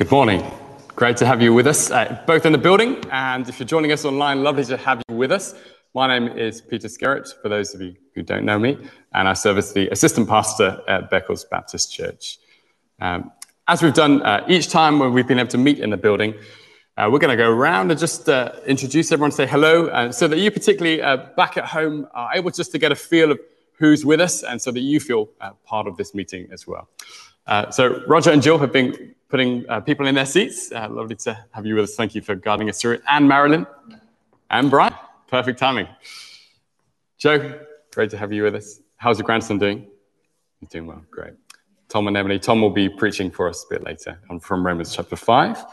Good morning. Great to have you with us, uh, both in the building and if you're joining us online, lovely to have you with us. My name is Peter Skerritt, for those of you who don't know me, and I serve as the assistant pastor at Beccles Baptist Church. Um, as we've done uh, each time when we've been able to meet in the building, uh, we're going to go around and just uh, introduce everyone, say hello, uh, so that you, particularly uh, back at home, are able just to get a feel of who's with us and so that you feel part of this meeting as well. so, Roger and Jill have been putting people in their seats. lovely to have you with us. Thank you for guiding us through it. And Marilyn and Brian. Perfect timing. Joe, great to have you with us. How's your grandson doing? He's doing well. Great. Tom and Emily. Tom will be preaching for us a bit later I'm from Romans chapter 5.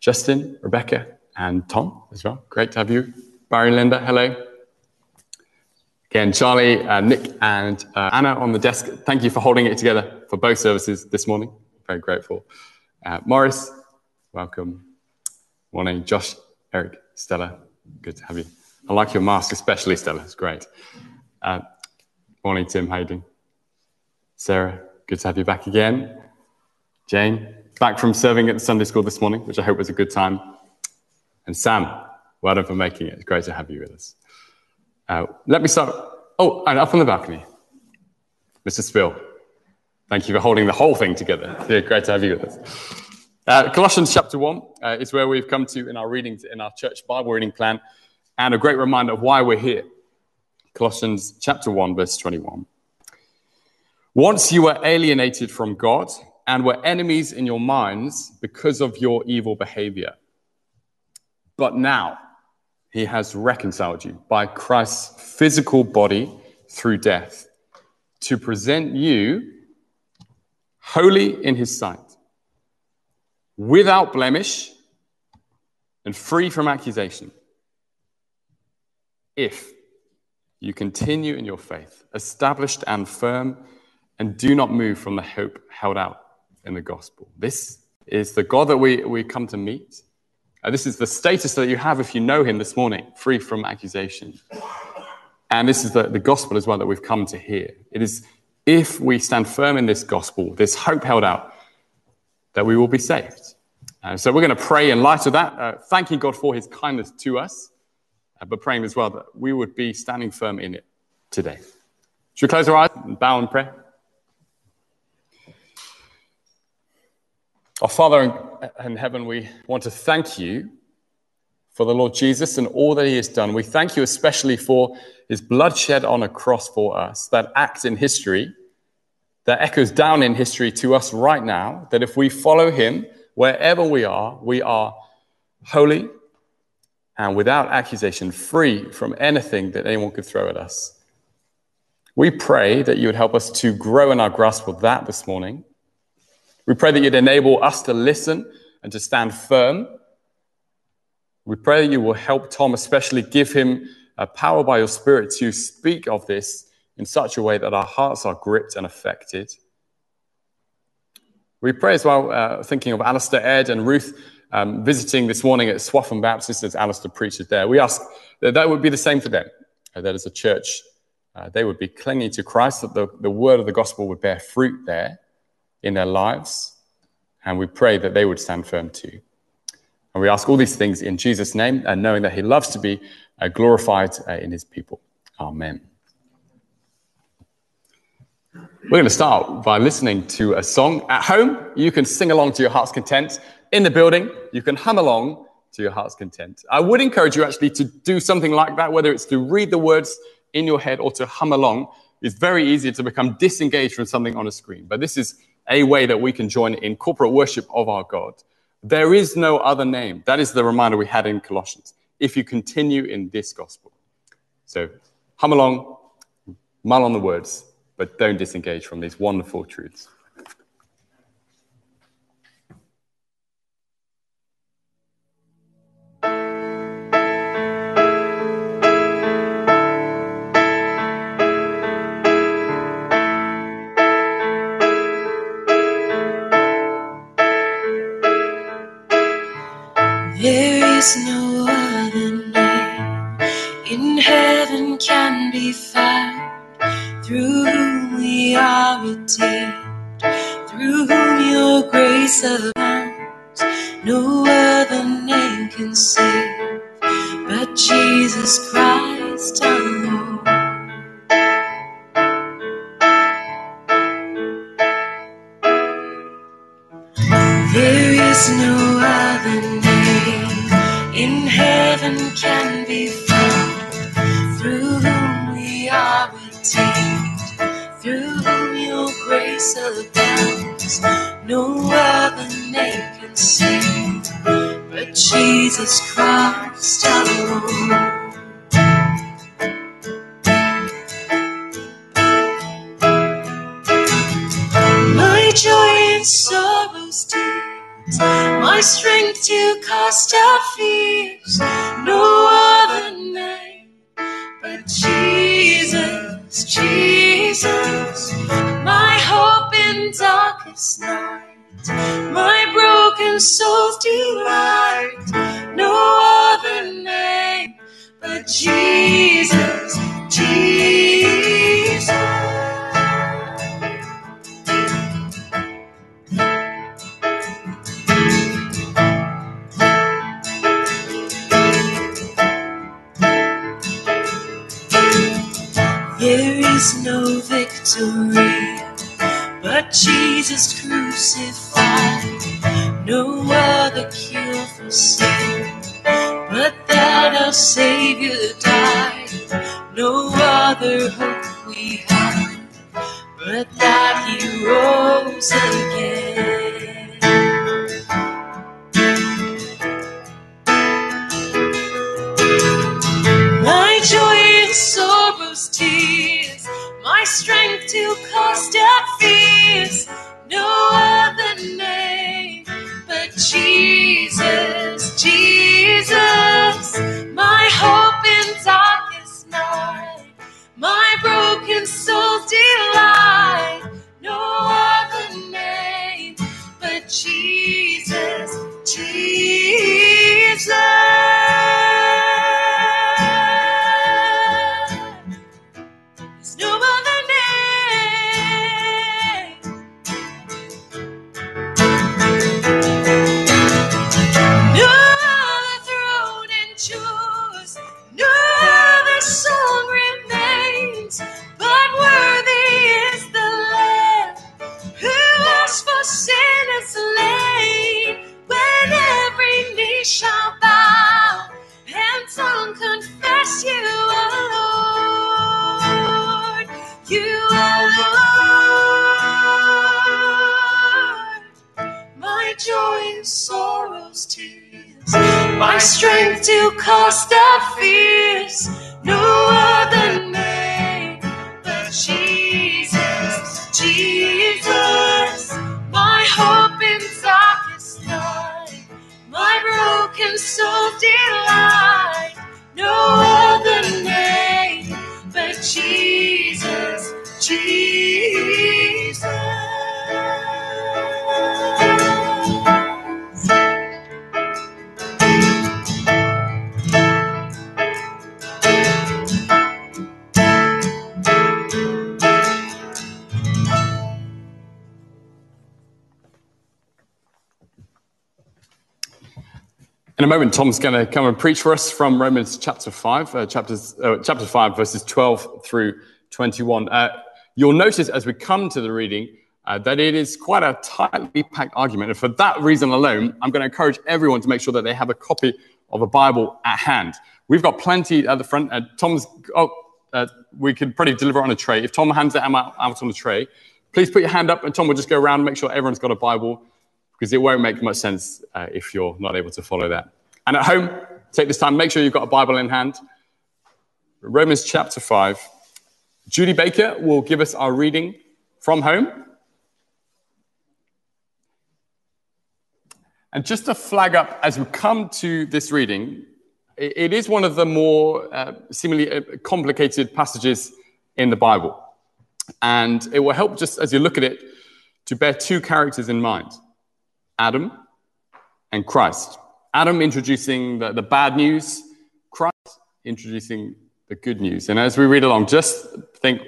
Justin, Rebecca, and Tom as well. Great to have you. Barry and Linda, hello. Again, Charlie, uh, Nick, and uh, Anna on the desk. Thank you for holding it together for both services this morning. Very grateful. Uh, Morris, welcome. Morning. Josh, Eric, Stella, good to have you. I like your mask, especially Stella. It's great. Uh, morning, Tim. How you doing? Sarah, good to have you back again. Jane, back from serving at the Sunday school this morning, which I hope was a good time. And Sam, well done for making it. It's great to have you with us. Uh, let me start. Oh, and up on the balcony, Mr. Spill. Thank you for holding the whole thing together. Great to have you with us. Uh, Colossians chapter 1 uh, is where we've come to in our readings in our church Bible reading plan, and a great reminder of why we're here. Colossians chapter 1, verse 21. Once you were alienated from God and were enemies in your minds because of your evil behavior. But now he has reconciled you by Christ's physical body through death to present you holy in his sight, without blemish and free from accusation. If you continue in your faith, established and firm, and do not move from the hope held out in the gospel. This is the God that we, we come to meet. Uh, this is the status that you have if you know him this morning, free from accusation. And this is the, the gospel as well that we've come to hear. It is if we stand firm in this gospel, this hope held out, that we will be saved. Uh, so we're going to pray in light of that, uh, thanking God for his kindness to us, uh, but praying as well that we would be standing firm in it today. Should we close our eyes and bow in prayer? Our Father in heaven, we want to thank you for the Lord Jesus and all that he has done. We thank you especially for his blood shed on a cross for us, that act in history that echoes down in history to us right now, that if we follow him wherever we are, we are holy and without accusation, free from anything that anyone could throw at us. We pray that you would help us to grow in our grasp of that this morning we pray that you'd enable us to listen and to stand firm. We pray you will help Tom, especially give him a power by your Spirit to speak of this in such a way that our hearts are gripped and affected. We pray as well, uh, thinking of Alistair Ed and Ruth um, visiting this morning at Swaffham Baptist as Alistair preaches there. We ask that that would be the same for them, uh, that as a church, uh, they would be clinging to Christ, that the, the word of the gospel would bear fruit there in their lives. And we pray that they would stand firm too. And we ask all these things in Jesus' name, and knowing that He loves to be uh, glorified uh, in His people. Amen. We're going to start by listening to a song. At home, you can sing along to your heart's content. In the building, you can hum along to your heart's content. I would encourage you actually to do something like that, whether it's to read the words in your head or to hum along. It's very easy to become disengaged from something on a screen. But this is a way that we can join in corporate worship of our God. There is no other name. That is the reminder we had in Colossians. If you continue in this gospel. So hum along, mull on the words, but don't disengage from these wonderful truths. Is no other name in heaven can be found through whom we are redeemed, through whom your grace abounds. no other name can save but Jesus Christ our There grace abounds. No other name can save but Jesus Christ alone. My joy in sorrows tears, my strength to cast out darkest night, my broken soul's delight. No other name but Jesus, Jesus. There is no victory but Jesus crucified. No other cure for sin but that our Savior died. No other hope we have but that He rose again. My joy sorrows, tears, my strength to cast out fears. No other name but Jesus, Jesus. My hope in darkest night, my broken soul's delight. No other name but Jesus, Jesus. Tom's going to come and preach for us from Romans chapter 5, uh, chapters, uh, chapter 5, verses 12 through 21. Uh, you'll notice as we come to the reading uh, that it is quite a tightly packed argument. And for that reason alone, I'm going to encourage everyone to make sure that they have a copy of a Bible at hand. We've got plenty at the front. Tom's, oh, uh, we could probably deliver it on a tray. If Tom hands it out, out on a tray, please put your hand up and Tom will just go around and make sure everyone's got a Bible because it won't make much sense uh, if you're not able to follow that. And at home, take this time, make sure you've got a Bible in hand. Romans chapter 5. Judy Baker will give us our reading from home. And just to flag up as we come to this reading, it, is one of the more uh, seemingly uh, complicated passages in the Bible. And it will help just as you look at it to bear two characters in mind Adam and Christ. Adam introducing the, the bad news, Christ introducing the good news. And as we read along, just think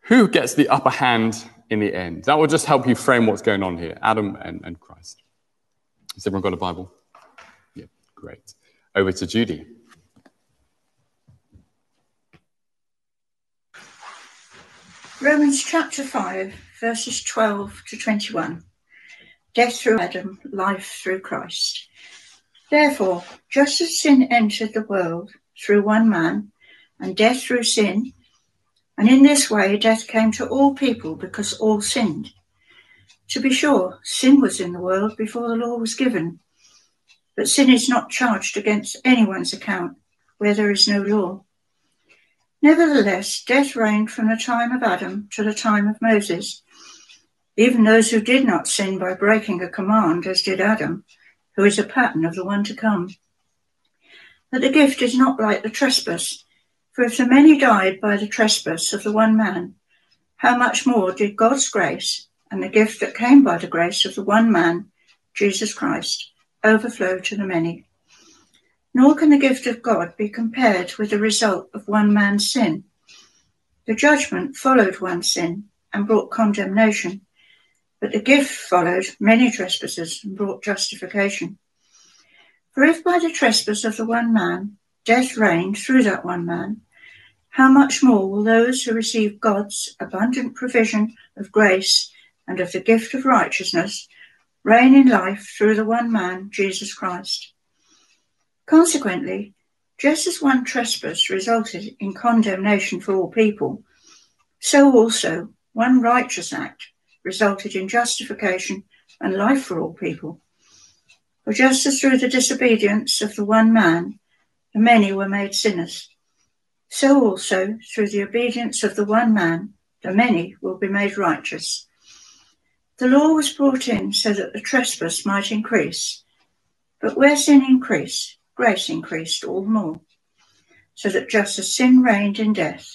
who gets the upper hand in the end? That will just help you frame what's going on here Adam and, and Christ. Has everyone got a Bible? Yeah, great. Over to Judy. Romans chapter 5, verses 12 to 21. Death through Adam, life through Christ. Therefore, just as sin entered the world through one man, and death through sin, and in this way death came to all people because all sinned. To be sure, sin was in the world before the law was given, but sin is not charged against anyone's account where there is no law. Nevertheless, death reigned from the time of Adam to the time of Moses. Even those who did not sin by breaking a command, as did Adam, who is a pattern of the one to come. But the gift is not like the trespass, for if the many died by the trespass of the one man, how much more did God's grace and the gift that came by the grace of the one man, Jesus Christ, overflow to the many? Nor can the gift of God be compared with the result of one man's sin. The judgment followed one sin and brought condemnation, but the gift followed many trespasses and brought justification. For if by the trespass of the one man death reigned through that one man, how much more will those who receive God's abundant provision of grace and of the gift of righteousness reign in life through the one man, Jesus Christ? Consequently, just as one trespass resulted in condemnation for all people, so also one righteous act resulted in justification and life for all people. For just as through the disobedience of the one man, the many were made sinners, so also through the obedience of the one man, the many will be made righteous. The law was brought in so that the trespass might increase, but where sin increased, grace increased all the more, so that just as sin reigned in death,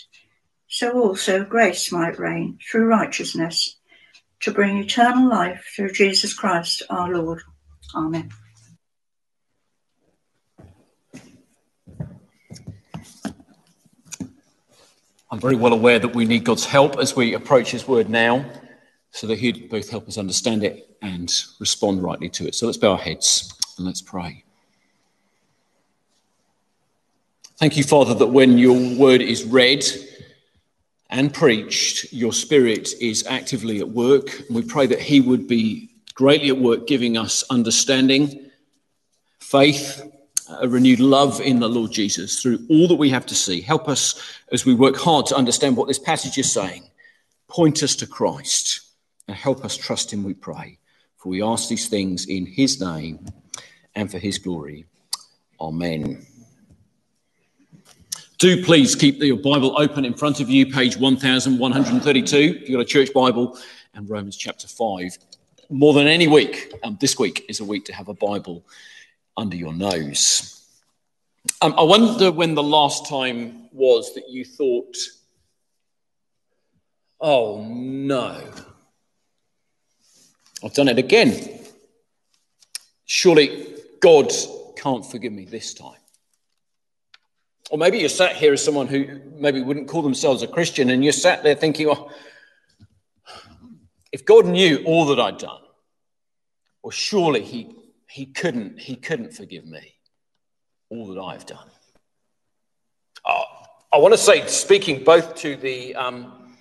so also grace might reign through righteousness to bring eternal life through Jesus Christ our Lord. Amen. I'm very well aware that we need God's help as we approach His word now, so that He'd both help us understand it and respond rightly to it. So let's bow our heads and let's pray. Thank you, Father, that when your word is read and preached, your spirit is actively at work. We pray that he would be greatly at work giving us understanding, faith, a renewed love in the Lord Jesus through all that we have to see. Help us as we work hard to understand what this passage is saying. Point us to Christ and help us trust him, we pray. For we ask these things in his name and for his glory. Amen. Do please keep your Bible open in front of you, page 1132, if you've got a church Bible, and Romans chapter 5. More than any week, um, this week is a week to have a Bible under your nose. Um, I wonder when the last time was that you thought, oh no, I've done it again. Surely God can't forgive me this time. Or maybe you're sat here as someone who maybe wouldn't call themselves a Christian, and you're sat there thinking, well, if God knew all that I'd done, well, surely he, he couldn't he couldn't forgive me all that I've done. Oh, I want to say, speaking both to the um,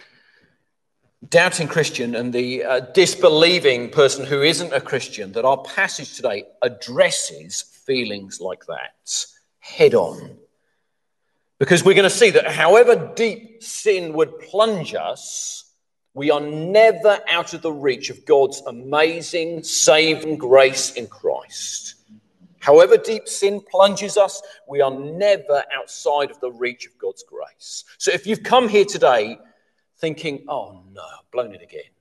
doubting Christian and the uh, disbelieving person who isn't a Christian, that our passage today addresses feelings like that head on. Because we're going to see that however deep sin would plunge us, we are never out of the reach of God's amazing saving grace in Christ. However deep sin plunges us, we are never outside of the reach of God's grace. So if you've come here today thinking, oh no, I've blown it again,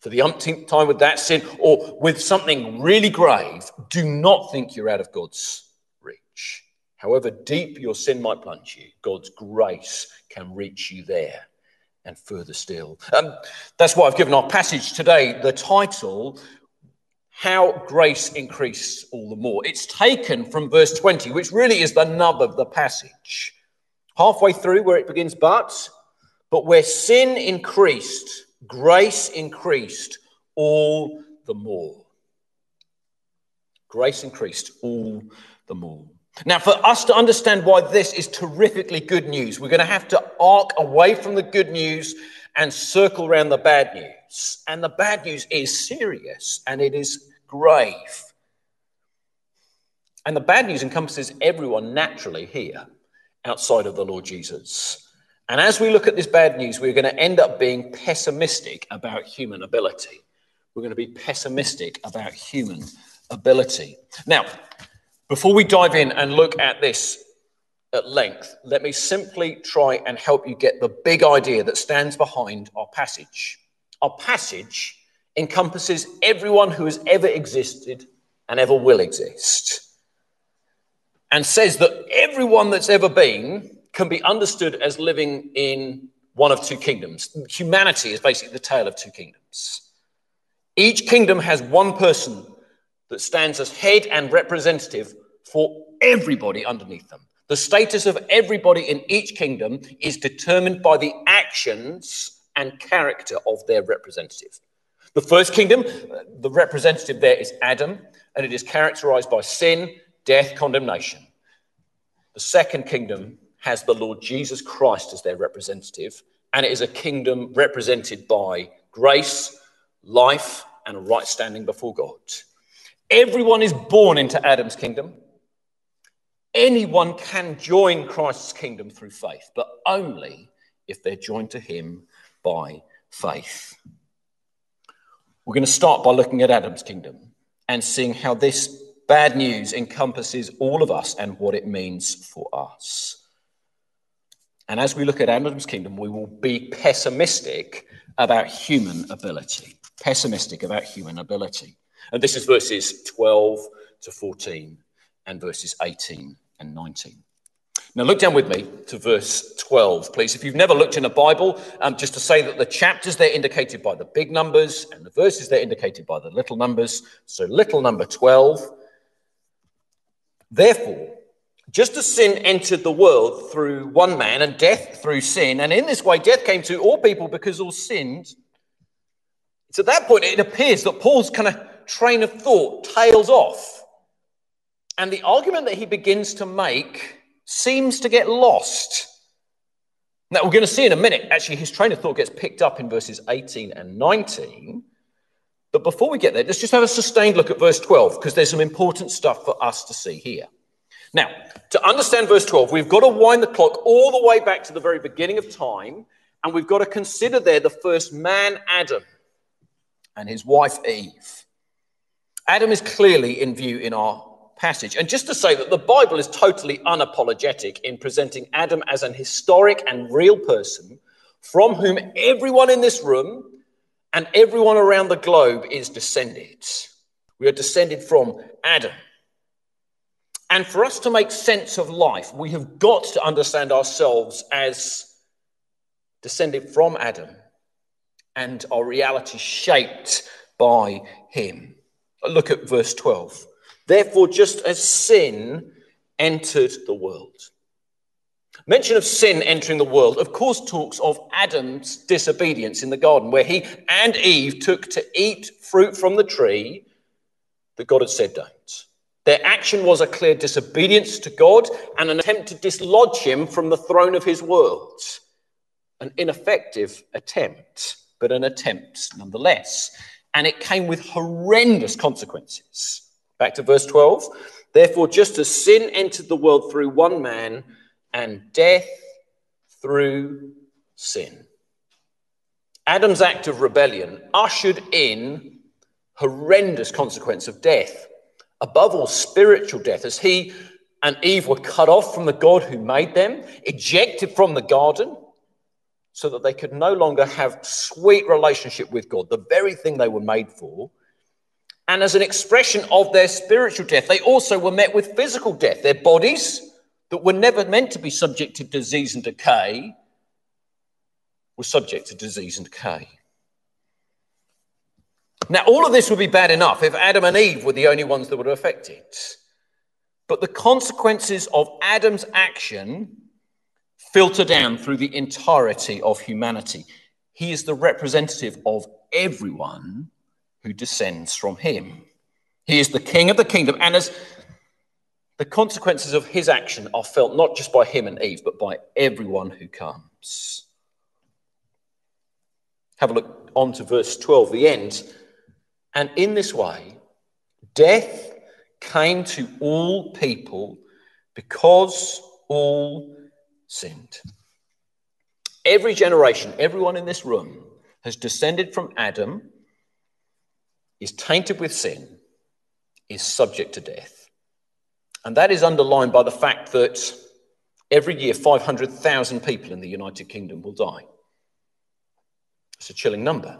for the umpteenth time with that sin or with something really grave, do not think you're out of God's. However deep your sin might plunge you, God's grace can reach you there and further still. Um, that's why I've given our passage today the title, How Grace Increased All the More. It's taken from verse 20, which really is the nub of the passage. Halfway through, where it begins, but, but where sin increased, grace increased all the more. Grace increased all the more. Now, for us to understand why this is terrifically good news, we're going to have to arc away from the good news and circle around the bad news. And the bad news is serious and it is grave. And the bad news encompasses everyone naturally here outside of the Lord Jesus. And as we look at this bad news, we're going to end up being pessimistic about human ability. We're going to be pessimistic about human ability. Now, before we dive in and look at this at length, let me simply try and help you get the big idea that stands behind our passage. Our passage encompasses everyone who has ever existed and ever will exist and says that everyone that's ever been can be understood as living in one of two kingdoms. Humanity is basically the tale of two kingdoms. Each kingdom has one person that stands as head and representative for everybody underneath them. The status of everybody in each kingdom is determined by the actions and character of their representative. The first kingdom, the representative there is Adam, and it is characterized by sin, death, condemnation. The second kingdom has the Lord Jesus Christ as their representative, and it is a kingdom represented by grace, life, and right standing before God. Everyone is born into Adam's kingdom. Anyone can join Christ's kingdom through faith, but only if they're joined to him by faith. We're going to start by looking at Adam's kingdom and seeing how this Bad news encompasses all of us and what it means for us. And as we look at Adam's kingdom, we will be pessimistic about human ability. Pessimistic about human ability. And this is verses 12 to 14 and verses 18 and 19. Now, look down with me to verse 12, please. If you've never looked in a Bible, um, just to say that the chapters they're indicated by the big numbers and the verses they're indicated by the little numbers. So, little number 12 Therefore, just as sin entered the world through one man and death through sin, and in this way death came to all people because all sinned, it's at that point it appears that Paul's kind of train of thought tails off. And the argument that he begins to make seems to get lost. Now, we're going to see in a minute, actually, his train of thought gets picked up in verses 18 and 19. But before we get there, let's just have a sustained look at verse 12, because there's some important stuff for us to see here. Now, to understand verse 12, we've got to wind the clock all the way back to the very beginning of time, and we've got to consider there the first man, Adam, and his wife, Eve. Adam is clearly in view in our passage. And just to say that the Bible is totally unapologetic in presenting Adam as an historic and real person from whom everyone in this room and everyone around the globe is descended. We are descended from Adam. And for us to make sense of life, we have got to understand ourselves as descended from Adam and our reality shaped by him. Look at verse 12. Therefore, just as sin entered the world, Mention of sin entering the world, of course, talks of Adam's disobedience in the garden, where he and Eve took to eat fruit from the tree that God had said don't. Their action was a clear disobedience to God and an attempt to dislodge him from the throne of his world. An ineffective attempt, but an attempt nonetheless. And it came with horrendous consequences. Back to verse 12. Therefore, just as sin entered the world through one man, and death through sin. Adam's act of rebellion ushered in horrendous consequence of death, above all spiritual death, as he and Eve were cut off from the God who made them, ejected from the garden, so that they could no longer have sweet relationship with God, the very thing they were made for. And as an expression of their spiritual death, they also were met with physical death. Their bodies that were never meant to be subject to disease and decay were subject to disease and decay. Now, all of this would be bad enough if Adam and Eve were the only ones that were affected. But the consequences of Adam's action filter down through the entirety of humanity. He is the representative of everyone who descends from him. He is the king of the kingdom. And as the consequences of his action are felt not just by him and Eve, but by everyone who comes. Have a look on to verse 12, the end. And in this way, death came to all people because all sinned. Every generation, everyone in this room has descended from Adam, is tainted with sin, is subject to death. And that is underlined by the fact that every year 500,000 people in the United Kingdom will die. It's a chilling number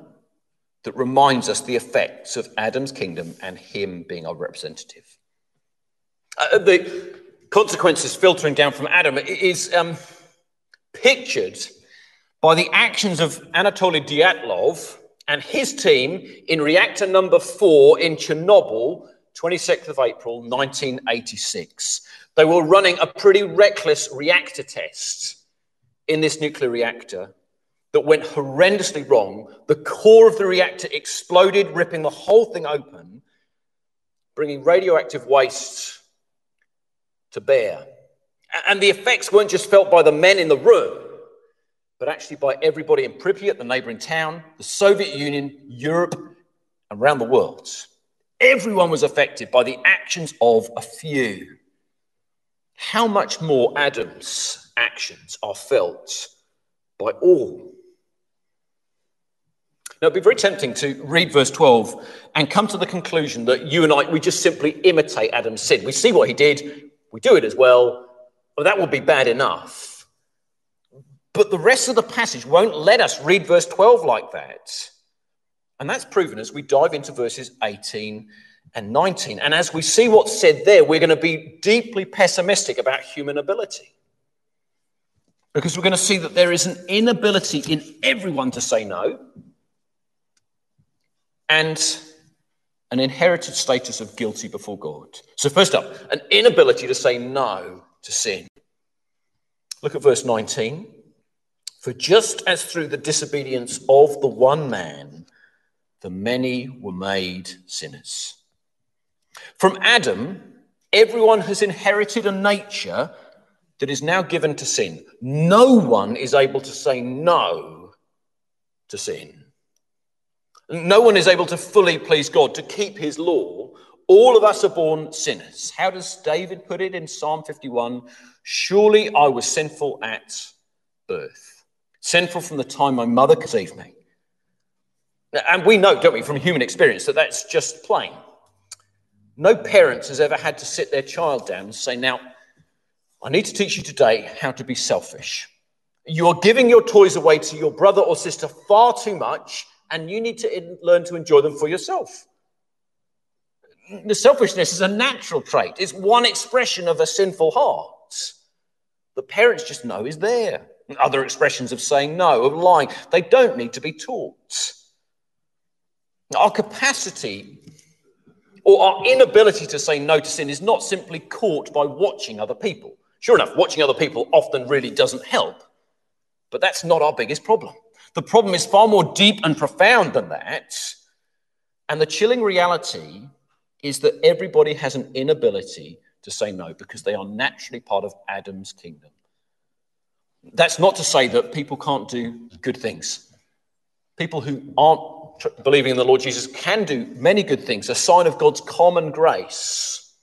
that reminds us the effects of Adam's kingdom and him being our representative. Uh, the consequences filtering down from Adam is um, pictured by the actions of Anatoly Dyatlov and his team in reactor number four in Chernobyl, 26th of April, 1986. They were running a pretty reckless reactor test in this nuclear reactor that went horrendously wrong. The core of the reactor exploded, ripping the whole thing open, bringing radioactive waste to bear. And the effects weren't just felt by the men in the room, but actually by everybody in Pripyat, the neighboring town, the Soviet Union, Europe, and around the world. Everyone was affected by the actions of a few. How much more Adam's actions are felt by all? Now, it'd be very tempting to read verse 12 and come to the conclusion that you and I, we just simply imitate Adam's sin. We see what he did, we do it as well. but that would be bad enough. But the rest of the passage won't let us read verse 12 like that. And that's proven as we dive into verses 18 and 19. And as we see what's said there, we're going to be deeply pessimistic about human ability. Because we're going to see that there is an inability in everyone to say no and an inherited status of guilty before God. So, first up, an inability to say no to sin. Look at verse 19. For just as through the disobedience of the one man, the many were made sinners. From Adam, everyone has inherited a nature that is now given to sin. No one is able to say no to sin. No one is able to fully please God, to keep his law. All of us are born sinners. How does David put it in Psalm 51? Surely I was sinful at birth, sinful from the time my mother conceived me. And we know, don't we, from human experience, that that's just plain. No parent has ever had to sit their child down and say, Now, I need to teach you today how to be selfish. You are giving your toys away to your brother or sister far too much, and you need to learn to enjoy them for yourself. The selfishness is a natural trait, it's one expression of a sinful heart. The parents just know is there. Other expressions of saying no, of lying, they don't need to be taught. Our capacity or our inability to say no to sin is not simply caught by watching other people. Sure enough, watching other people often really doesn't help, but that's not our biggest problem. The problem is far more deep and profound than that. And the chilling reality is that everybody has an inability to say no because they are naturally part of Adam's kingdom. That's not to say that people can't do good things. People who aren't believing in the Lord Jesus can do many good things, a sign of God's common grace.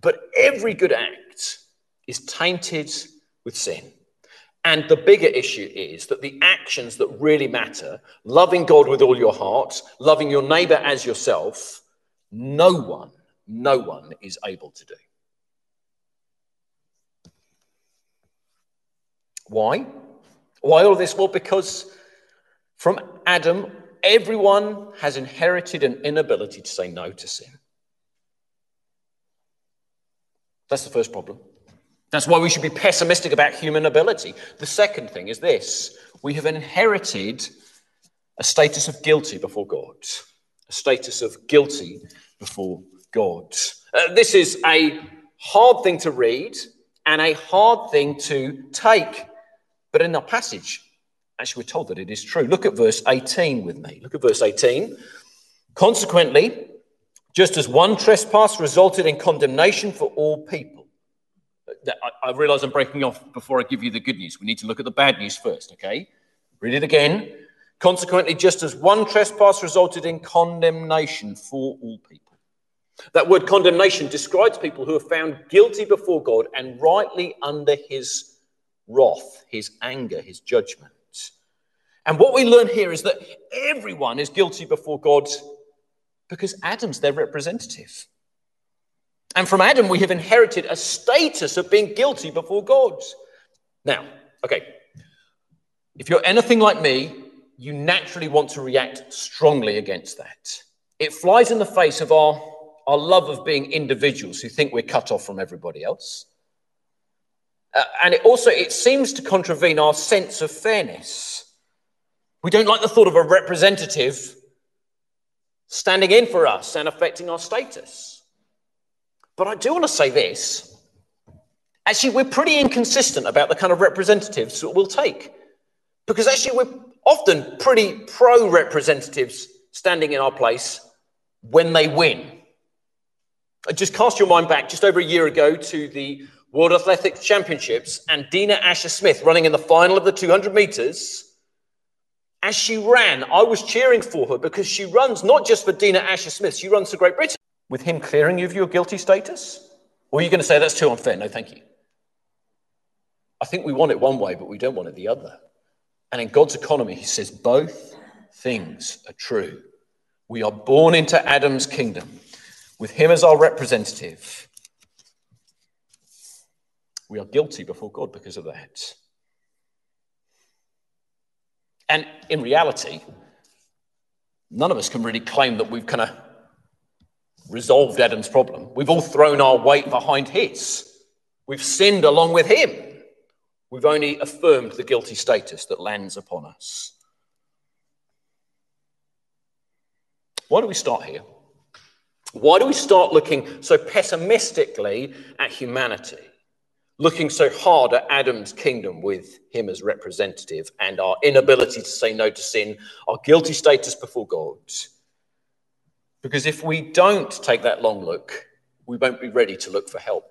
But every good act is tainted with sin. And the bigger issue is that the actions that really matter, loving God with all your heart, loving your neighbor as yourself, no one, no one is able to do. Why? Why all this? Well, because from Adam, everyone has inherited an inability to say no to sin. That's the first problem. That's why we should be pessimistic about human ability. The second thing is this we have inherited a status of guilty before God, a status of guilty before God. Uh, this is a hard thing to read and a hard thing to take. But in our passage, actually, we're told that it is true. Look at verse 18 with me. Look at verse 18. Consequently, Just as one trespass resulted in condemnation for all people. Uh, I, I realize I'm breaking off before I give you the good news. We need to look at the bad news first, okay? Read it again. Consequently, just as one trespass resulted in condemnation for all people. That word condemnation describes people who are found guilty before God and rightly under his wrath, his anger, his judgment. And what we learn here is that everyone is guilty before God because Adam's their representative. And from Adam, we have inherited a status of being guilty before God. Now, okay, if you're anything like me, you naturally want to react strongly against that. It flies in the face of our, our love of being individuals who think we're cut off from everybody else. Uh, and it also it seems to contravene our sense of fairness. We don't like the thought of a representative standing in for us and affecting our status. But I do want to say this. Actually, we're pretty inconsistent about the kind of representatives that we'll take. Because actually, we're often pretty pro representatives standing in our place when they win. Just cast your mind back just over a year ago to the World Athletics Championships and Dina Asher Smith running in the final of the 200 meters. As she ran, I was cheering for her because she runs not just for Dina Asher Smith, she runs for Great Britain. With him clearing you of your guilty status? Or are you going to say that's too unfair? No, thank you. I think we want it one way, but we don't want it the other. And in God's economy, he says both things are true. We are born into Adam's kingdom with him as our representative. We are guilty before God because of that. And in reality, none of us can really claim that we've kind of resolved Adam's problem. We've all thrown our weight behind his. We've sinned along with him. We've only affirmed the guilty status that lands upon us. Why do we start here? Why do we start looking so pessimistically at humanity? Looking so hard at Adam's kingdom with him as representative and our inability to say no to sin, our guilty status before God. Because if we don't take that long look, we won't be ready to look for help.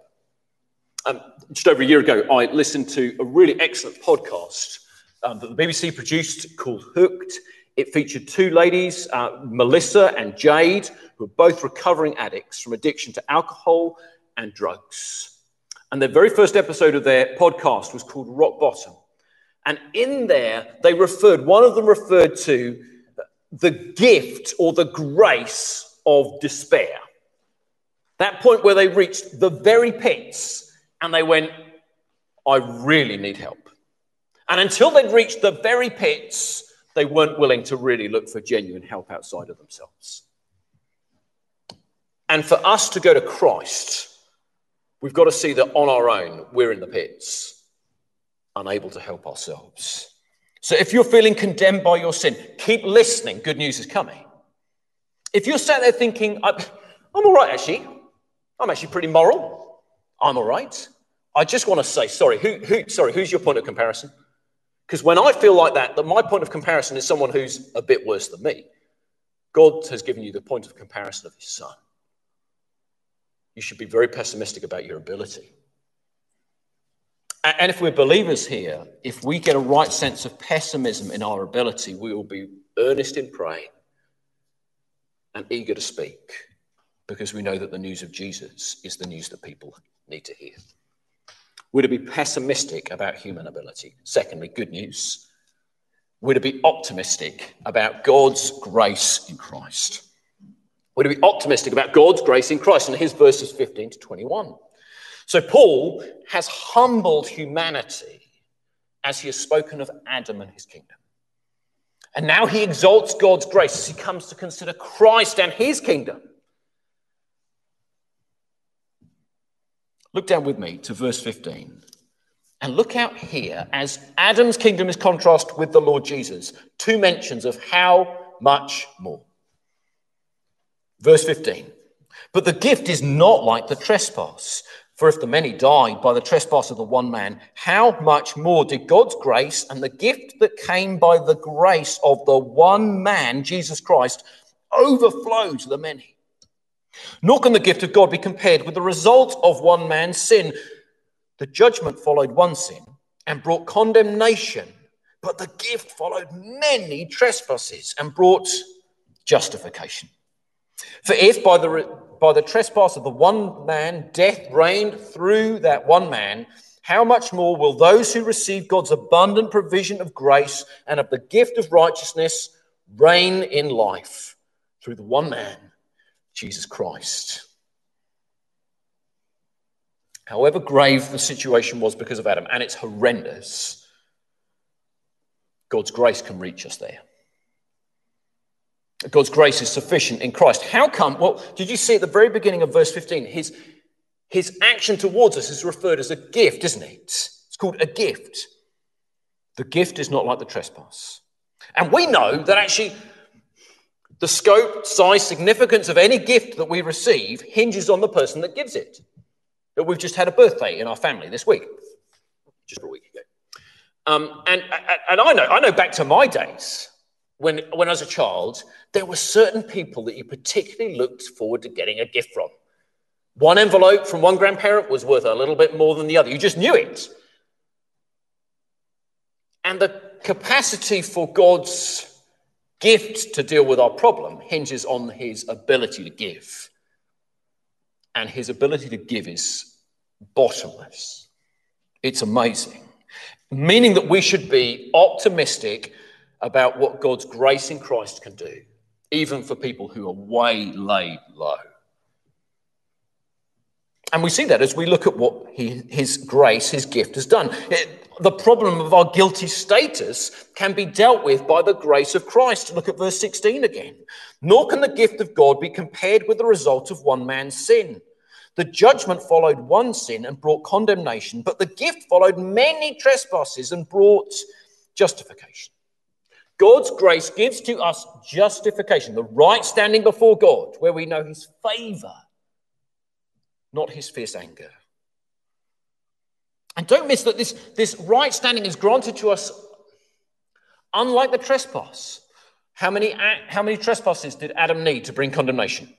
Um, just over a year ago, I listened to a really excellent podcast um, that the BBC produced called Hooked. It featured two ladies, uh, Melissa and Jade, who are both recovering addicts from addiction to alcohol and drugs. And the very first episode of their podcast was called Rock Bottom. And in there, they referred, one of them referred to the gift or the grace of despair. That point where they reached the very pits and they went, I really need help. And until they'd reached the very pits, they weren't willing to really look for genuine help outside of themselves. And for us to go to Christ, We've got to see that on our own, we're in the pits, unable to help ourselves. So if you're feeling condemned by your sin, keep listening. Good news is coming. If you're sat there thinking, I'm all right, actually, I'm actually pretty moral, I'm all right. I just want to say, sorry, who, who, sorry, who's your point of comparison? Because when I feel like that, that my point of comparison is someone who's a bit worse than me. God has given you the point of comparison of his son you should be very pessimistic about your ability. And if we're believers here, if we get a right sense of pessimism in our ability, we will be earnest in praying and eager to speak because we know that the news of Jesus is the news that people need to hear. We're to be pessimistic about human ability. Secondly, good news. We're to be optimistic about God's grace in Christ. We're to be optimistic about God's grace in Christ. And his verses 15 to 21. So Paul has humbled humanity as he has spoken of Adam and his kingdom. And now he exalts God's grace as he comes to consider Christ and his kingdom. Look down with me to verse 15. And look out here as Adam's kingdom is contrasted with the Lord Jesus. Two mentions of how much more. Verse 15. But the gift is not like the trespass. For if the many died by the trespass of the one man, how much more did God's grace and the gift that came by the grace of the one man, Jesus Christ, overflow to the many? Nor can the gift of God be compared with the result of one man's sin. The judgment followed one sin and brought condemnation, but the gift followed many trespasses and brought justification. For if by the, by the trespass of the one man death reigned through that one man, how much more will those who receive God's abundant provision of grace and of the gift of righteousness reign in life through the one man, Jesus Christ? However grave the situation was because of Adam, and it's horrendous, God's grace can reach us there. God's grace is sufficient in Christ. How come? Well, did you see at the very beginning of verse 15? His, his action towards us is referred as a gift, isn't it? It's called a gift. The gift is not like the trespass. And we know that actually the scope, size, significance of any gift that we receive hinges on the person that gives it. That we've just had a birthday in our family this week, just a week ago. Um, and, and I know, I know back to my days when, when I was a child, there were certain people that you particularly looked forward to getting a gift from. One envelope from one grandparent was worth a little bit more than the other. You just knew it. And the capacity for God's gift to deal with our problem hinges on his ability to give. And his ability to give is bottomless. It's amazing. Meaning that we should be optimistic about what God's grace in Christ can do, even for people who are way laid low. And we see that as we look at what he, his grace, his gift has done. It, the problem of our guilty status can be dealt with by the grace of Christ. Look at verse 16 again. Nor can the gift of God be compared with the result of one man's sin. The judgment followed one sin and brought condemnation, but the gift followed many trespasses and brought justification. God's grace gives to us justification, the right standing before God, where we know his favor, not his fierce anger. And don't miss that this, this right standing is granted to us unlike the trespass. How many, how many trespasses did Adam need to bring condemnation?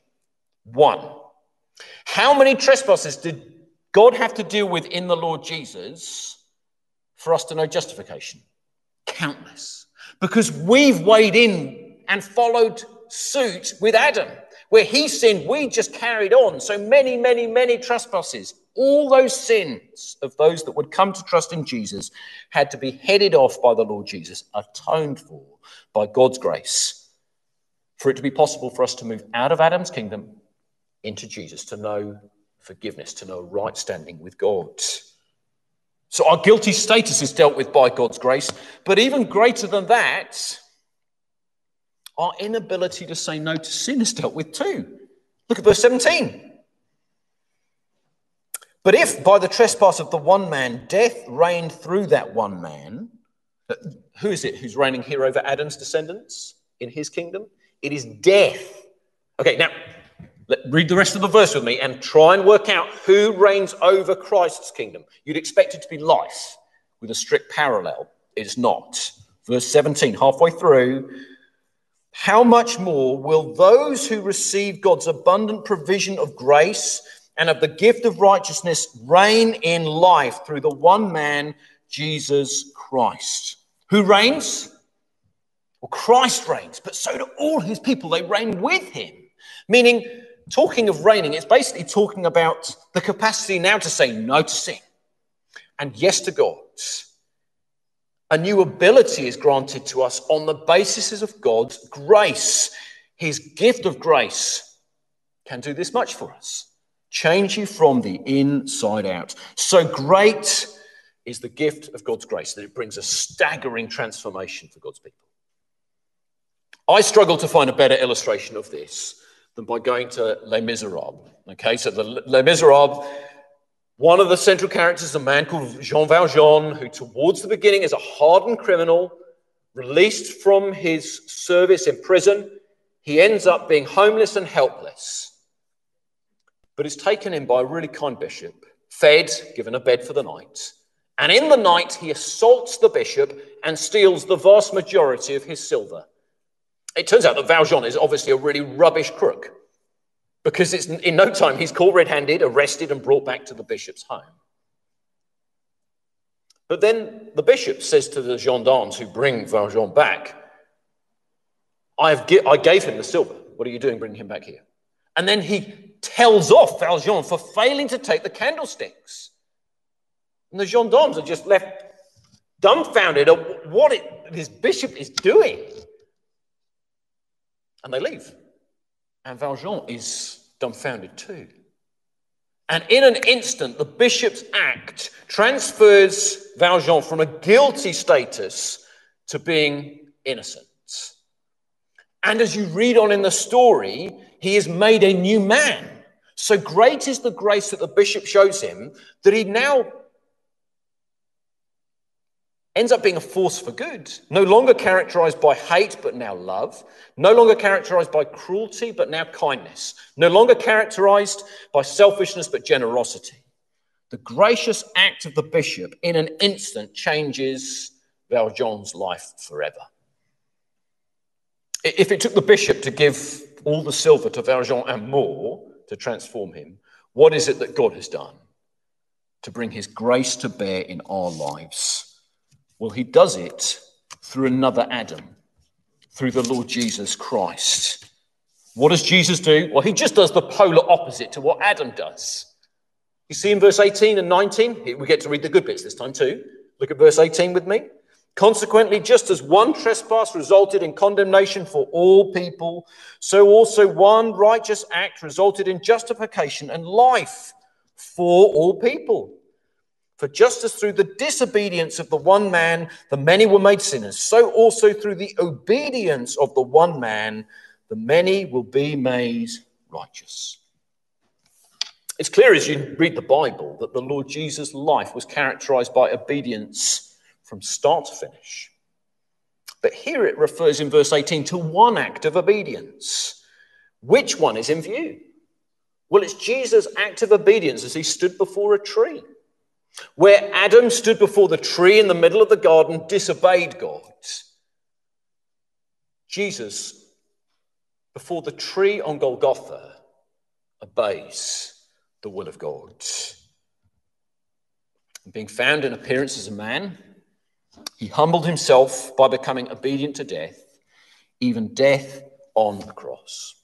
One. How many trespasses did God have to deal with in the Lord Jesus for us to know justification? Countless because we've weighed in and followed suit with Adam. Where he sinned, we just carried on. So many, many, many trespasses, all those sins of those that would come to trust in Jesus had to be headed off by the Lord Jesus, atoned for by God's grace, for it to be possible for us to move out of Adam's kingdom into Jesus, to know forgiveness, to know right standing with God. So our guilty status is dealt with by God's grace. But even greater than that, our inability to say no to sin is dealt with too. Look at verse 17. But if by the trespass of the one man death reigned through that one man, who is it who's reigning here over Adam's descendants in his kingdom? It is death. Okay, now let, read the rest of the verse with me and try and work out who reigns over Christ's kingdom. You'd expect it to be life with a strict parallel. It's not. Verse 17, halfway through. How much more will those who receive God's abundant provision of grace and of the gift of righteousness reign in life through the one man, Jesus Christ? Who reigns? Well, Christ reigns, but so do all his people. They reign with him, meaning talking of reigning, it's basically talking about the capacity now to say no to sin and yes to God. A new ability is granted to us on the basis of God's grace. His gift of grace can do this much for us change you from the inside out. So great is the gift of God's grace that it brings a staggering transformation for God's people. I struggle to find a better illustration of this than by going to Les Miserables. Okay, so the Les Miserables, one of the central characters is a man called Jean Valjean, who towards the beginning is a hardened criminal, released from his service in prison. He ends up being homeless and helpless, but is taken in by a really kind bishop, fed, given a bed for the night. And in the night, he assaults the bishop and steals the vast majority of his silver. It turns out that Valjean is obviously a really rubbish crook. Because it's in no time he's caught red handed, arrested, and brought back to the bishop's home. But then the bishop says to the gendarmes who bring Valjean back, I, have I gave him the silver. What are you doing bringing him back here? And then he tells off Valjean for failing to take the candlesticks. And the gendarmes are just left dumbfounded at what it, this bishop is doing. And they leave. And Valjean is dumbfounded too. And in an instant, the bishop's act transfers Valjean from a guilty status to being innocent. And as you read on in the story, he is made a new man. So great is the grace that the bishop shows him that he now ends up being a force for good. No longer characterized by hate, but now love. No longer characterized by cruelty, but now kindness. No longer characterized by selfishness, but generosity. The gracious act of the bishop in an instant changes Valjean's life forever. If it took the bishop to give all the silver to Valjean and more to transform him, what is it that God has done to bring his grace to bear in our lives? Well, he does it through another Adam, through the Lord Jesus Christ. What does Jesus do? Well, he just does the polar opposite to what Adam does. You see in verse 18 and 19, we get to read the good bits this time too. Look at verse 18 with me. Consequently, just as one trespass resulted in condemnation for all people, so also one righteous act resulted in justification and life for all people. For just as through the disobedience of the one man the many were made sinners, so also through the obedience of the one man the many will be made righteous. It's clear as you read the Bible that the Lord Jesus' life was characterized by obedience from start to finish. But here it refers in verse 18 to one act of obedience. Which one is in view? Well, it's Jesus' act of obedience as he stood before a tree. Where Adam stood before the tree in the middle of the garden, disobeyed God. Jesus, before the tree on Golgotha, obeys the will of God. Being found in appearance as a man, he humbled himself by becoming obedient to death, even death on the cross.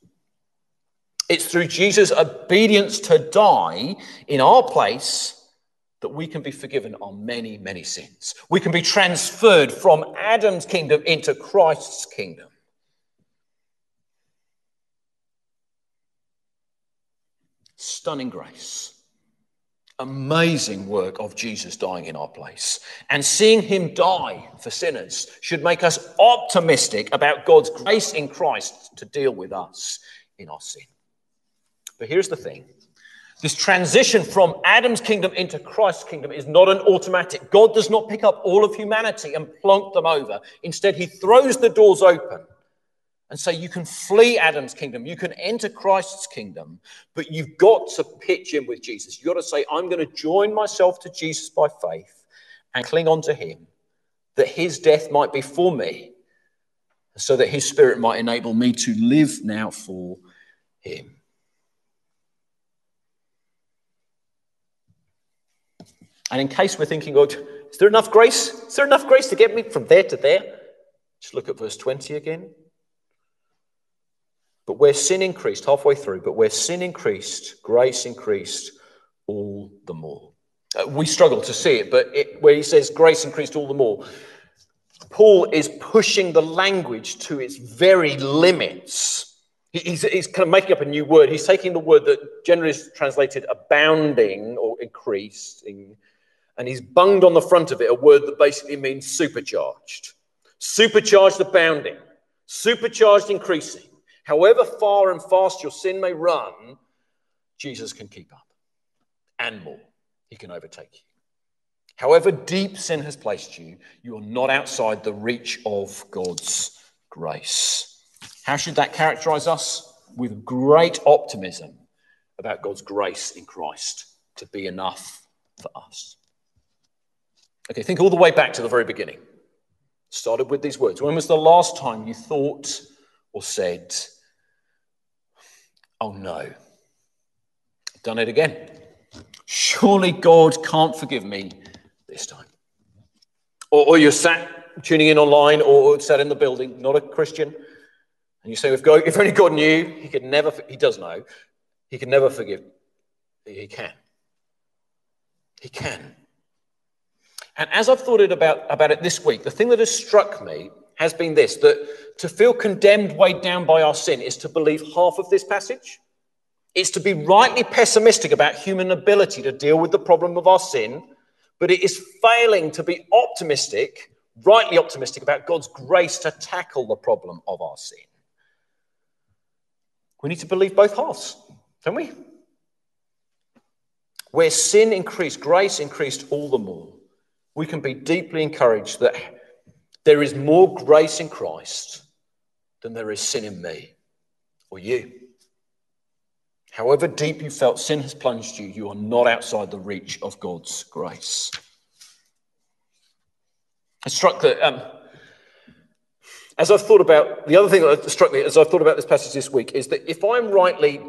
It's through Jesus' obedience to die in our place that we can be forgiven our many, many sins. We can be transferred from Adam's kingdom into Christ's kingdom. Stunning grace. Amazing work of Jesus dying in our place. And seeing him die for sinners should make us optimistic about God's grace in Christ to deal with us in our sin. But here's the thing this transition from Adam's kingdom into Christ's kingdom is not an automatic. God does not pick up all of humanity and plonk them over. Instead, he throws the doors open and say, You can flee Adam's kingdom, you can enter Christ's kingdom, but you've got to pitch in with Jesus. You've got to say, I'm going to join myself to Jesus by faith and cling on to him, that his death might be for me, so that his spirit might enable me to live now for him. And in case we're thinking, oh, is there enough grace? Is there enough grace to get me from there to there? Just look at verse 20 again. But where sin increased, halfway through, but where sin increased, grace increased all the more. Uh, we struggle to see it, but it, where he says grace increased all the more, Paul is pushing the language to its very limits. He's, he's, kind of making up a new word. He's taking the word that generally is translated abounding or increasing and he's bunged on the front of it a word that basically means supercharged. Supercharged abounding, supercharged increasing. However far and fast your sin may run, Jesus can keep up and more. He can overtake you. However deep sin has placed you, you are not outside the reach of God's grace. How should that characterize us? With great optimism about God's grace in Christ to be enough for us. Okay, think all the way back to the very beginning. Started with these words. When was the last time you thought or said, Oh no, Done it again. Surely God can't forgive me this time. Or, or you're sat tuning in online or sat in the building, not a Christian, and you say, if, God, if only God knew, he could never, he does know, he can never forgive. He can. He can. And as I've thought it about, about it this week, the thing that has struck me has been this that to feel condemned, weighed down by our sin, is to believe half of this passage. It's to be rightly pessimistic about human ability to deal with the problem of our sin, but it is failing to be optimistic, rightly optimistic about God's grace to tackle the problem of our sin. We need to believe both halves, don't we? Where sin increased, grace increased all the more. We can be deeply encouraged that there is more grace in Christ than there is sin in me or you. However deep you felt sin has plunged you, you are not outside the reach of God's grace. I struck that um, as I've thought about the other thing that struck me as I've thought about this passage this week is that if I'm rightly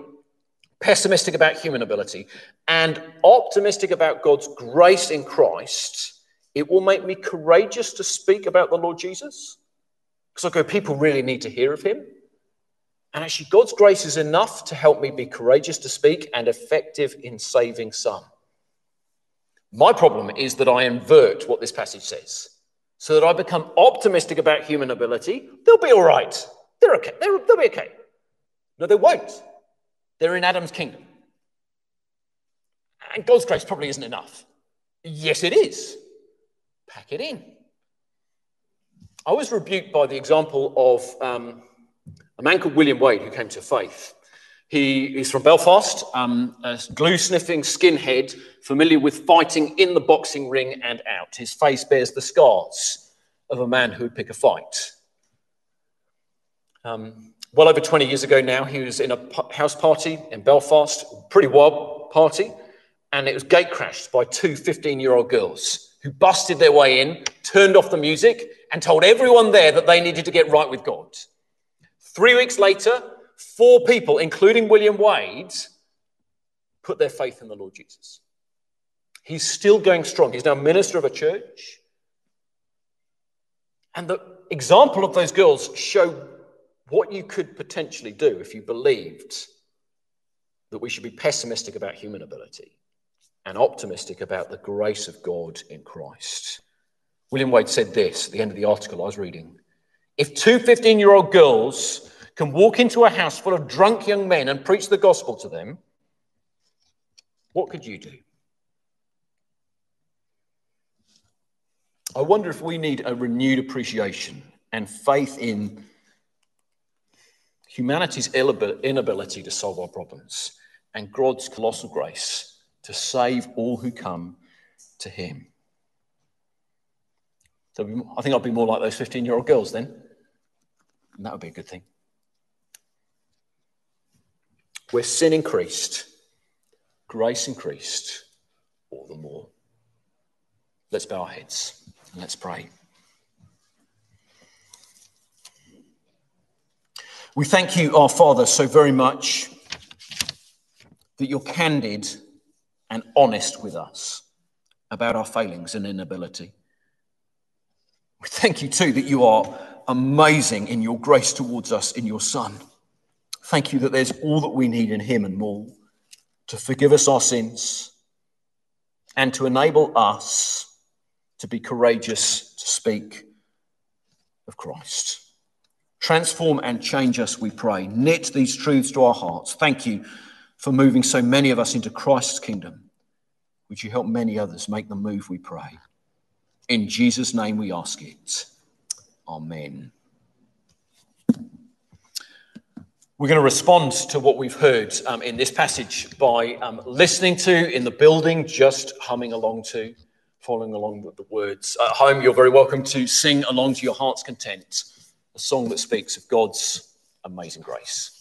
pessimistic about human ability and optimistic about God's grace in Christ, it will make me courageous to speak about the Lord Jesus. Because I go, people really need to hear of him. And actually, God's grace is enough to help me be courageous to speak and effective in saving some. My problem is that I invert what this passage says so that I become optimistic about human ability. They'll be all right. They're okay. they will be okay. No, they won't. They're in Adam's kingdom. And God's grace probably isn't enough. Yes, it is. Pack it in. I was rebuked by the example of. Um, a man called William Wade who came to faith. He is from Belfast, um, a glue sniffing skinhead, familiar with fighting in the boxing ring and out. His face bears the scars of a man who would pick a fight. Um, well over 20 years ago now, he was in a house party in Belfast, pretty wild party, and it was gate crashed by two 15 year old girls who busted their way in, turned off the music, and told everyone there that they needed to get right with God. Three weeks later, four people, including William Wade, put their faith in the Lord Jesus. He's still going strong. He's now minister of a church. And the example of those girls show what you could potentially do if you believed that we should be pessimistic about human ability and optimistic about the grace of God in Christ. William Wade said this at the end of the article I was reading if two 15 year old girls can walk into a house full of drunk young men and preach the gospel to them, what could you do? I wonder if we need a renewed appreciation and faith in humanity's inability to solve our problems and God's colossal grace to save all who come to Him. So I think I'll be more like those 15 year old girls then. And that would be a good thing. Where sin increased, grace increased all the more. Let's bow our heads and let's pray. We thank you, our Father, so very much that you're candid and honest with us about our failings and inability. We thank you, too, that you are amazing in your grace towards us in your Son. Thank you that there's all that we need in Him and more to forgive us our sins and to enable us to be courageous to speak of Christ. Transform and change us, we pray. Knit these truths to our hearts. Thank you for moving so many of us into Christ's kingdom. Would you help many others make the move, we pray? In Jesus' name we ask it. Amen. We're going to respond to what we've heard um, in this passage by um, listening to in the building, just humming along to, following along with the words. At home, you're very welcome to sing along to your heart's content, a song that speaks of God's amazing grace.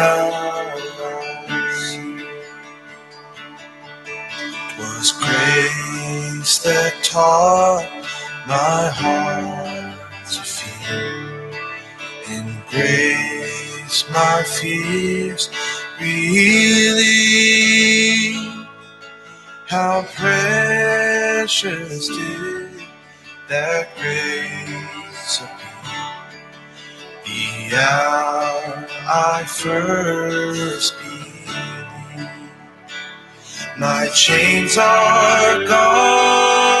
taught my heart to feel. In grace, my fears relieve. How precious did that grace appear the hour I first believed. My chains are gone,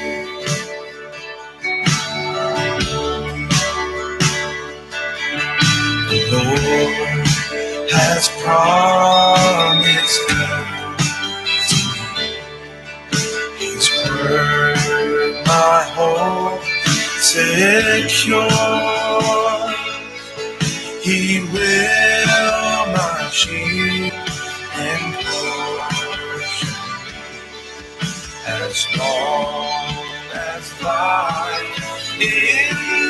Lord has promised me His word, my hope secure. He will my shield and portion as long as life endures.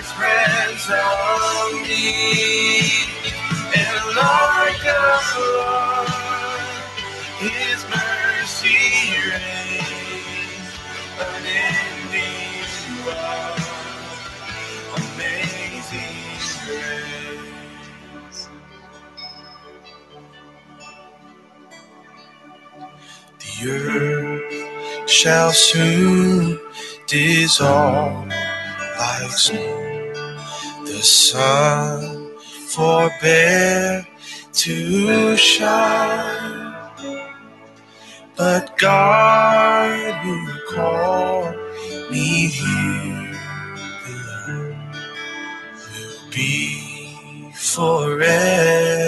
has ransomed me. And like a flood, His mercy rains, unending love, amazing grace. The earth shall soon dissolve like snow. The sun forbear to shine, but God who called me here. Will be forever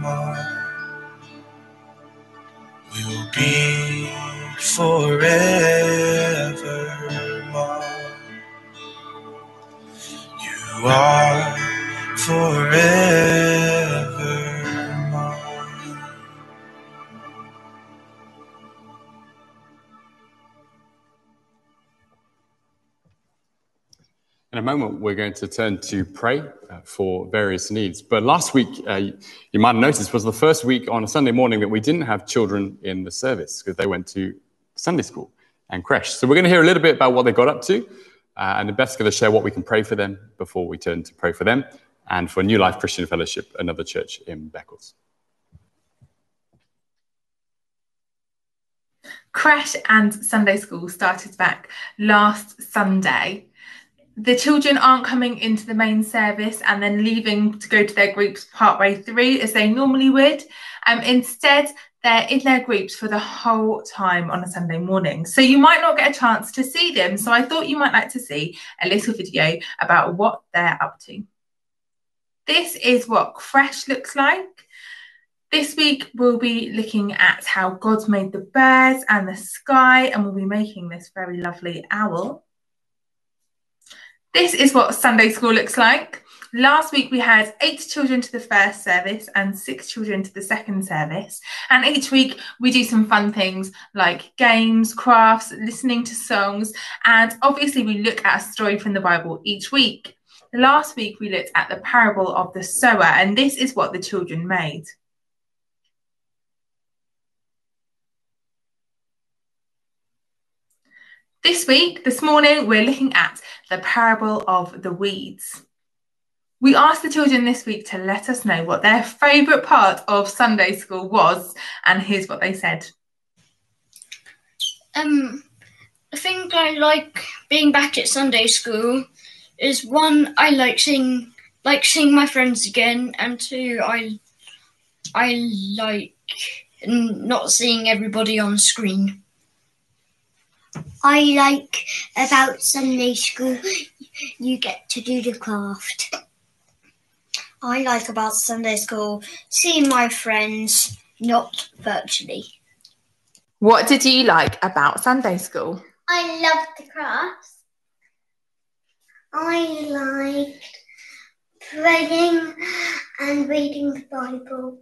mine. Will be forever You are forever mine. In a moment, we're going to turn to pray uh, for various needs. But last week, uh, you might have noticed, was the first week on a Sunday morning that we didn't have children in the service because they went to Sunday school and creche. So we're going to hear a little bit about what they got up to, uh, and Beth's going to share what we can pray for them before we turn to pray for them and for New Life Christian Fellowship, another church in Beccles. Creche and Sunday school started back last Sunday. The children aren't coming into the main service and then leaving to go to their groups partway through as they normally would. Um, instead, they're in their groups for the whole time on a Sunday morning. So you might not get a chance to see them. So I thought you might like to see a little video about what they're up to. This is what Creche looks like. This week, we'll be looking at how God made the birds and the sky, and we'll be making this very lovely owl. This is what Sunday school looks like. Last week we had eight children to the first service and six children to the second service. And each week we do some fun things like games, crafts, listening to songs, and obviously we look at a story from the Bible each week. Last week we looked at the parable of the sower, and this is what the children made. This week, this morning, we're looking at the parable of the weeds. We asked the children this week to let us know what their favourite part of Sunday school was, and here's what they said. Um, I think I like being back at Sunday school is one I like seeing like seeing my friends again, and two I I like not seeing everybody on screen. I like about Sunday school, you get to do the craft. I like about Sunday school, seeing my friends, not virtually. What did you like about Sunday school? I loved the crafts. I liked praying and reading the Bible.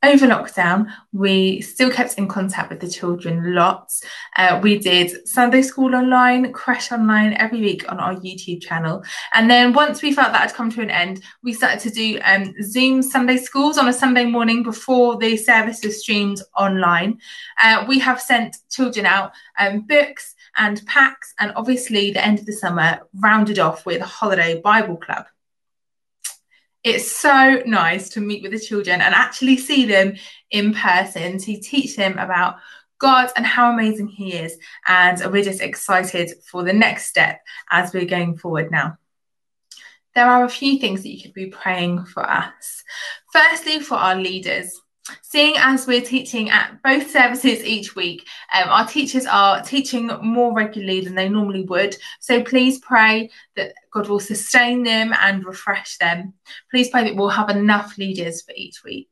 Over lockdown, we still kept in contact with the children lots. Uh, we did Sunday school online, creche online every week on our YouTube channel. And then once we felt that had come to an end, we started to do um, Zoom Sunday schools on a Sunday morning before the service was streamed online. Uh, we have sent children out um, books and packs, and obviously, the end of the summer rounded off with a holiday Bible club. It's so nice to meet with the children and actually see them in person to teach them about God and how amazing He is. And we're just excited for the next step as we're going forward now. There are a few things that you could be praying for us. Firstly, for our leaders. Seeing as we're teaching at both services each week, um, our teachers are teaching more regularly than they normally would. So please pray that God will sustain them and refresh them. Please pray that we'll have enough leaders for each week.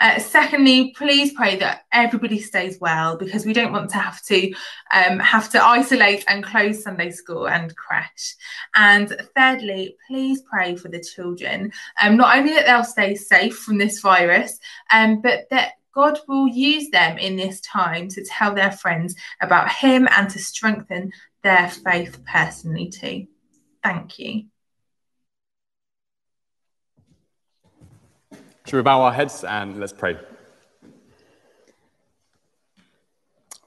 Uh, secondly, please pray that everybody stays well because we don't want to have to um, have to isolate and close Sunday school and creche. And thirdly, please pray for the children, um, not only that they'll stay safe from this virus, um, but that God will use them in this time to tell their friends about Him and to strengthen their faith personally too. Thank you. Should we bow our heads and let's pray?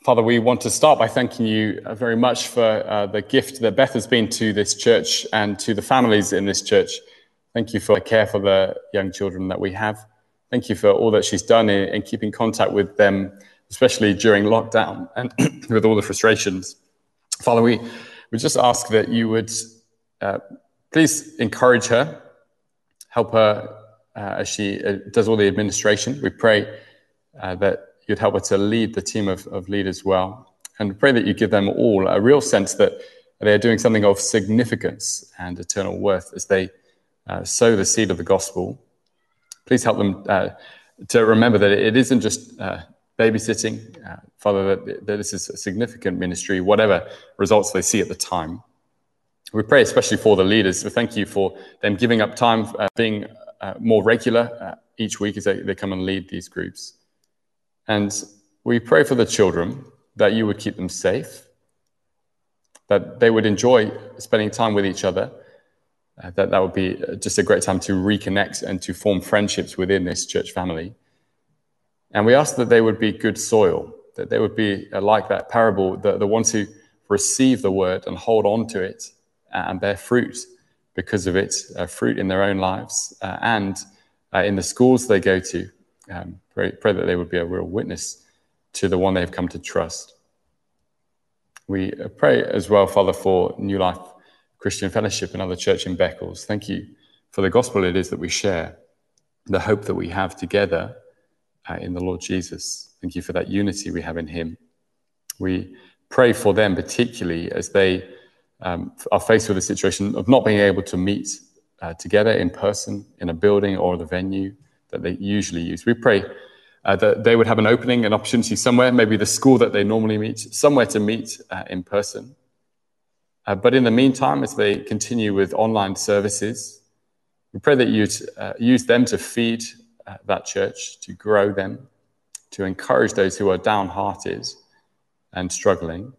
Father, we want to start by thanking you uh, very much for uh, the gift that Beth has been to this church and to the families in this church. Thank you for the care for the young children that we have. Thank you for all that she's done in, in keeping contact with them, especially during lockdown and with all the frustrations. Father, we, we just ask that you would uh, please encourage her, help her uh, as she uh, does all the administration. We pray uh, that you'd help her to lead the team of, of leaders well. And pray that you give them all a real sense that they are doing something of significance and eternal worth as they uh, sow the seed of the gospel. Please help them uh, to remember that it isn't just uh, babysitting, Father, that, that this is a significant ministry, whatever results they see at the time. We pray especially for the leaders. We thank you for them giving up time, uh, being more regular uh, each week as they, they come and lead these groups. And we pray for the children that you would keep them safe, that they would enjoy spending time with each other, uh, that that would be just a great time to reconnect and to form friendships within this church family. And we ask that they would be good soil, that they would be uh, like that parable, the, the ones who receive the word and hold on to it and bear fruit because of it, uh, fruit in their own lives uh, and uh, in the schools they go to. Um, pray, pray, that they would be a real witness to the one they've come to trust. We uh, pray as well, Father, for New Life Christian Fellowship, another church in Beccles. Thank you for the gospel it is that we share, the hope that we have together uh, in the Lord Jesus. Thank you for that unity we have in Him. We pray for them, particularly as they um, are faced with a situation of not being able to meet uh, together in person in a building or the venue that they usually use. We pray uh, that they would have an opening, an opportunity somewhere, maybe the school that they normally meet, somewhere to meet uh, in person. Uh, but in the meantime, as they continue with online services, We pray that you'd uh, use them to feed uh, that church, to grow them, to encourage those who are downhearted and struggling.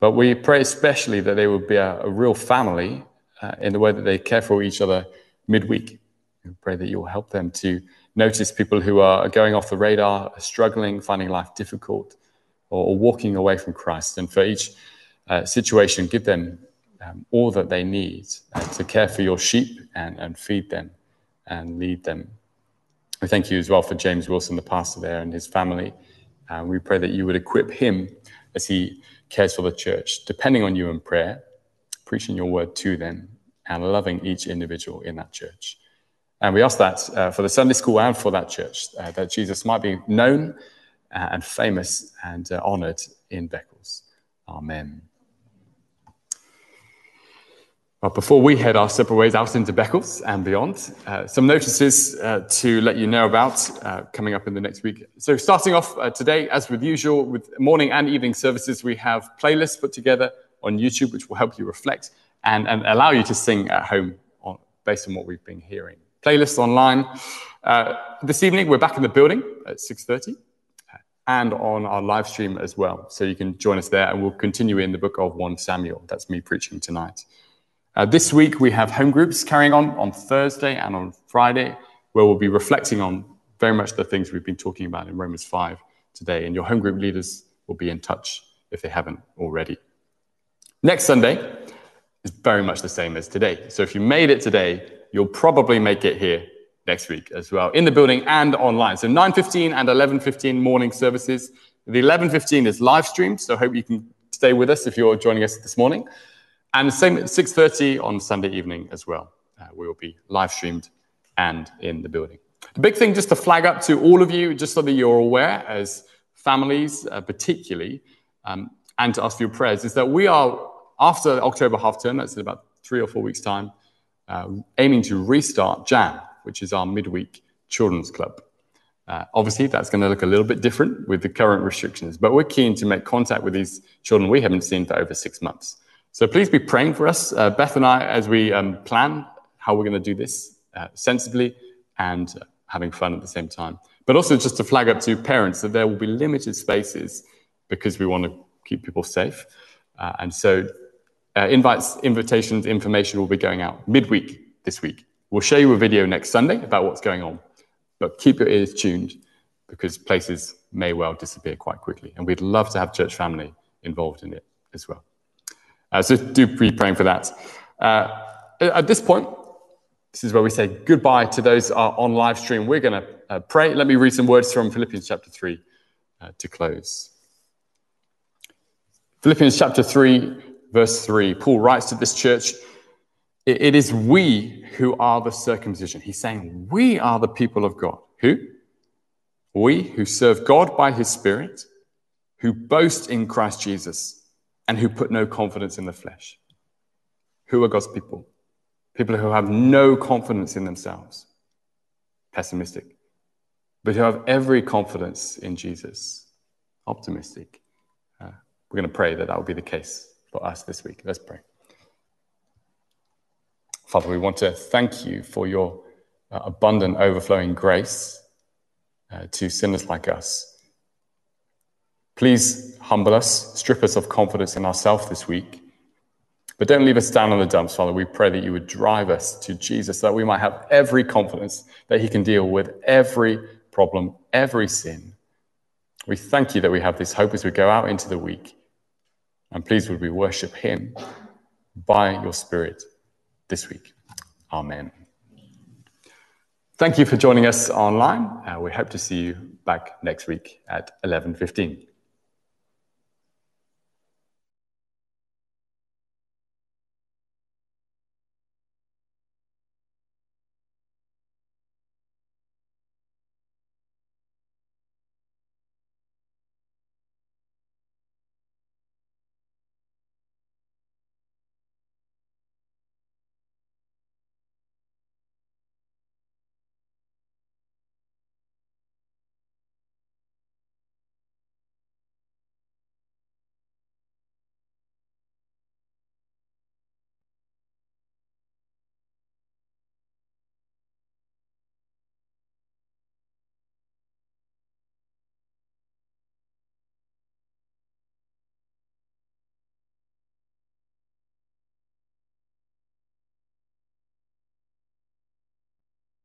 But we pray especially that they would be a, a real family uh, in the way that they care for each other midweek. We pray that you'll help them to notice people who are going off the radar, struggling, finding life difficult, or, or walking away from Christ. And for each uh, situation, give them um, all that they need uh, to care for your sheep and, and feed them and lead them. We thank you as well for James Wilson, the pastor there, and his family. Uh, we pray that you would equip him as he cares for the church, depending on you in prayer, preaching your word to them, and loving each individual in that church. And we ask that uh, for the Sunday school and for that church, uh, that Jesus might be known uh, and famous and uh, honored in Beccles. Amen. Well, before we head our separate ways out into Beccles and beyond, uh, some notices uh, to let you know about uh, coming up in the next week. So, starting off uh, today, as with usual, with morning and evening services, we have playlists put together on YouTube, which will help you reflect and, and allow you to sing at home on, based on what we've been hearing. Playlists online. Uh, this evening, we're back in the building at 6.30 and on our live stream as well. So you can join us there, and we'll continue in the book of 1 Samuel. That's me preaching tonight. Uh, this week we have home groups carrying on on Thursday and on Friday, where we'll be reflecting on very much the things we've been talking about in Romans 5 today. And your home group leaders will be in touch if they haven't already. Next Sunday is very much the same as today. So if you made it today, you'll probably make it here next week as well in the building and online. So 9:15 and 11:15 morning services. The 11:15 is live streamed, so hope you can stay with us if you're joining us this morning. And same at 6.30 on Sunday evening as well. Uh, we will be live streamed and in the building. The big thing just to flag up to all of you, just so that you're aware as families uh, particularly, um, and to ask for your prayers, is that we are, after October half term, that's in about three or four weeks' time, uh, aiming to restart JAM, which is our midweek children's club. Uh, obviously, that's going to look a little bit different with the current restrictions, but we're keen to make contact with these children we haven't seen for over six months. So please be praying for us, uh, Beth and I, as we um, plan how we're going to do this uh, sensibly and uh, having fun at the same time. But also just to flag up to parents that there will be limited spaces because we want to keep people safe. Uh, and so uh, invites, invitations, information will be going out midweek this week. We'll show you a video next Sunday about what's going on, but keep your ears tuned because places may well disappear quite quickly. And we'd love to have church family involved in it as well. Uh, so do be praying for that. Uh, at this point, this is where we say goodbye to those on live stream. We're going to uh, pray. Let me read some words from Philippians chapter 3 uh, to close. Philippians chapter 3, verse 3. Paul writes to this church it, it is we who are the circumcision. He's saying we are the people of God. Who? We who serve God by his Spirit, who boast in Christ Jesus and who put no confidence in the flesh. Who are God's people? People who have no confidence in themselves, pessimistic, but who have every confidence in Jesus, optimistic. Uh, we're going to pray that that will be the case for us this week. Let's pray. Father, we want to thank you for your uh, abundant, overflowing grace uh, to sinners like us. Please humble us, strip us of confidence in ourselves this week. But don't leave us down on the dumps, Father. We pray that you would drive us to Jesus so that we might have every confidence that he can deal with every problem, every sin. We thank you that we have this hope as we go out into the week. And please would we worship him by your Spirit this week. Amen. Thank you for joining us online. Uh, we hope to see you back next week at 11:15.